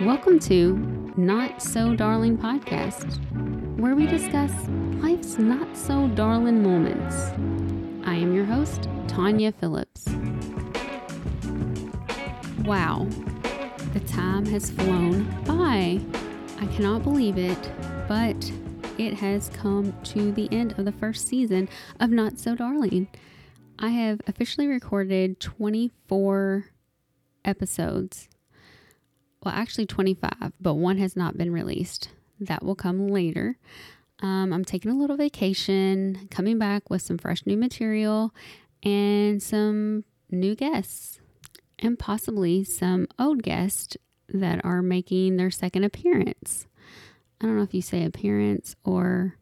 Welcome to Not So Darling podcast, where we discuss life's not so darling moments. I am your host, Tanya Phillips. Wow, the time has flown by. I cannot believe it, but it has come to the end of the first season of Not So Darling. I have officially recorded 24 episodes. Well, actually 25, but one has not been released. That will come later. Um, I'm taking a little vacation, coming back with some fresh new material and some new guests, and possibly some old guests that are making their second appearance. I don't know if you say appearance or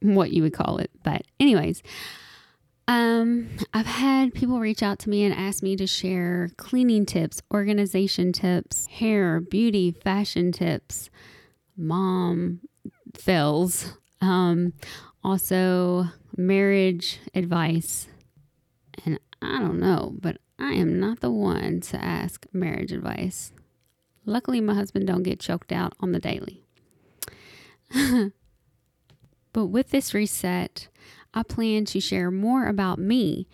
what you would call it, but, anyways. Um, I've had people reach out to me and ask me to share cleaning tips, organization tips, hair, beauty, fashion tips, mom fails, um, also marriage advice. And I don't know, but I am not the one to ask marriage advice. Luckily, my husband don't get choked out on the daily. but with this reset, I plan to share more about me.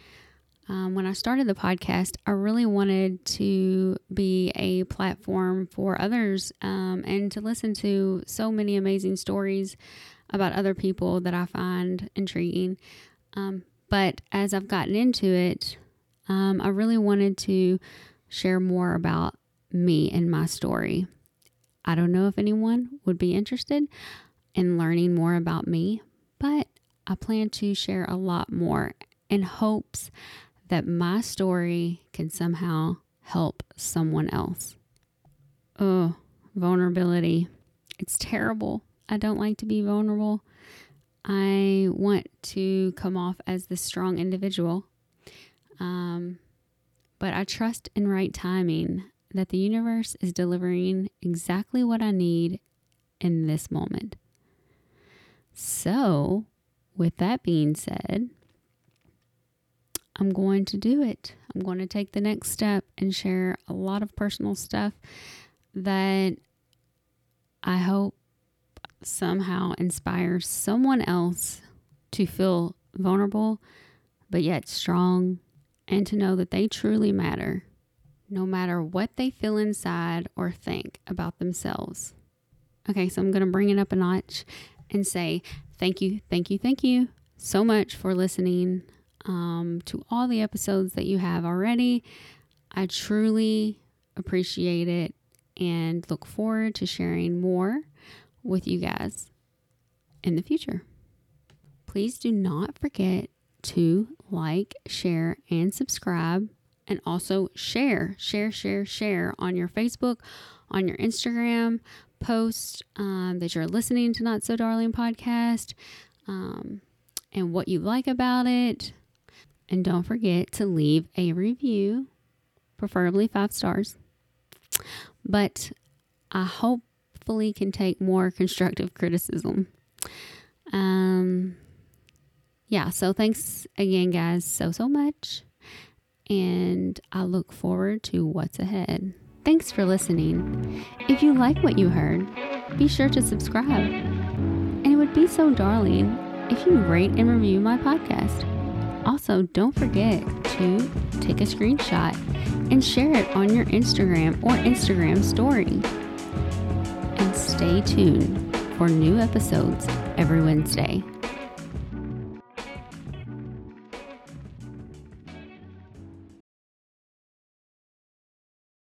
Um, when I started the podcast, I really wanted to be a platform for others um, and to listen to so many amazing stories about other people that I find intriguing. Um, but as I've gotten into it, um, I really wanted to share more about me and my story. I don't know if anyone would be interested in learning more about me, I plan to share a lot more in hopes that my story can somehow help someone else. Oh, vulnerability. It's terrible. I don't like to be vulnerable. I want to come off as the strong individual. Um, but I trust in right timing that the universe is delivering exactly what I need in this moment. So, with that being said, I'm going to do it. I'm going to take the next step and share a lot of personal stuff that I hope somehow inspires someone else to feel vulnerable but yet strong and to know that they truly matter no matter what they feel inside or think about themselves. Okay, so I'm going to bring it up a notch and say thank you, thank you, thank you so much for listening um, to all the episodes that you have already. I truly appreciate it and look forward to sharing more with you guys in the future. Please do not forget to like, share, and subscribe, and also share, share, share, share on your Facebook, on your Instagram post um, that you're listening to Not So Darling podcast um, and what you like about it. And don't forget to leave a review, preferably five stars. But I hopefully can take more constructive criticism. Um, yeah, so thanks again, guys, so, so much. And I look forward to what's ahead. Thanks for listening. If you like what you heard, be sure to subscribe. And it would be so darling if you rate and review my podcast. Also, don't forget to take a screenshot and share it on your Instagram or Instagram story. And stay tuned for new episodes every Wednesday.